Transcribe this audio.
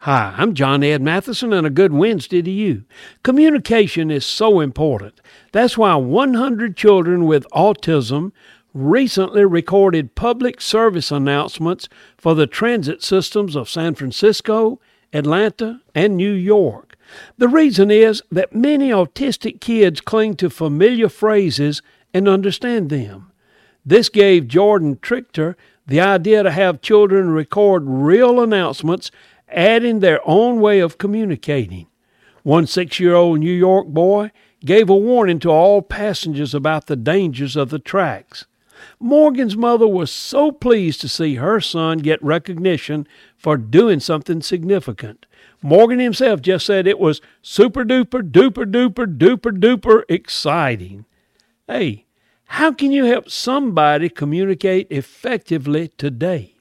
Hi, I'm John Ed Matheson, and a good Wednesday to you. Communication is so important. That's why 100 children with autism recently recorded public service announcements for the transit systems of San Francisco, Atlanta, and New York. The reason is that many autistic kids cling to familiar phrases and understand them. This gave Jordan Trichter the idea to have children record real announcements, adding their own way of communicating. One six year old New York boy gave a warning to all passengers about the dangers of the tracks. Morgan's mother was so pleased to see her son get recognition for doing something significant. Morgan himself just said it was super duper duper duper duper duper exciting. Hey, how can you help somebody communicate effectively today?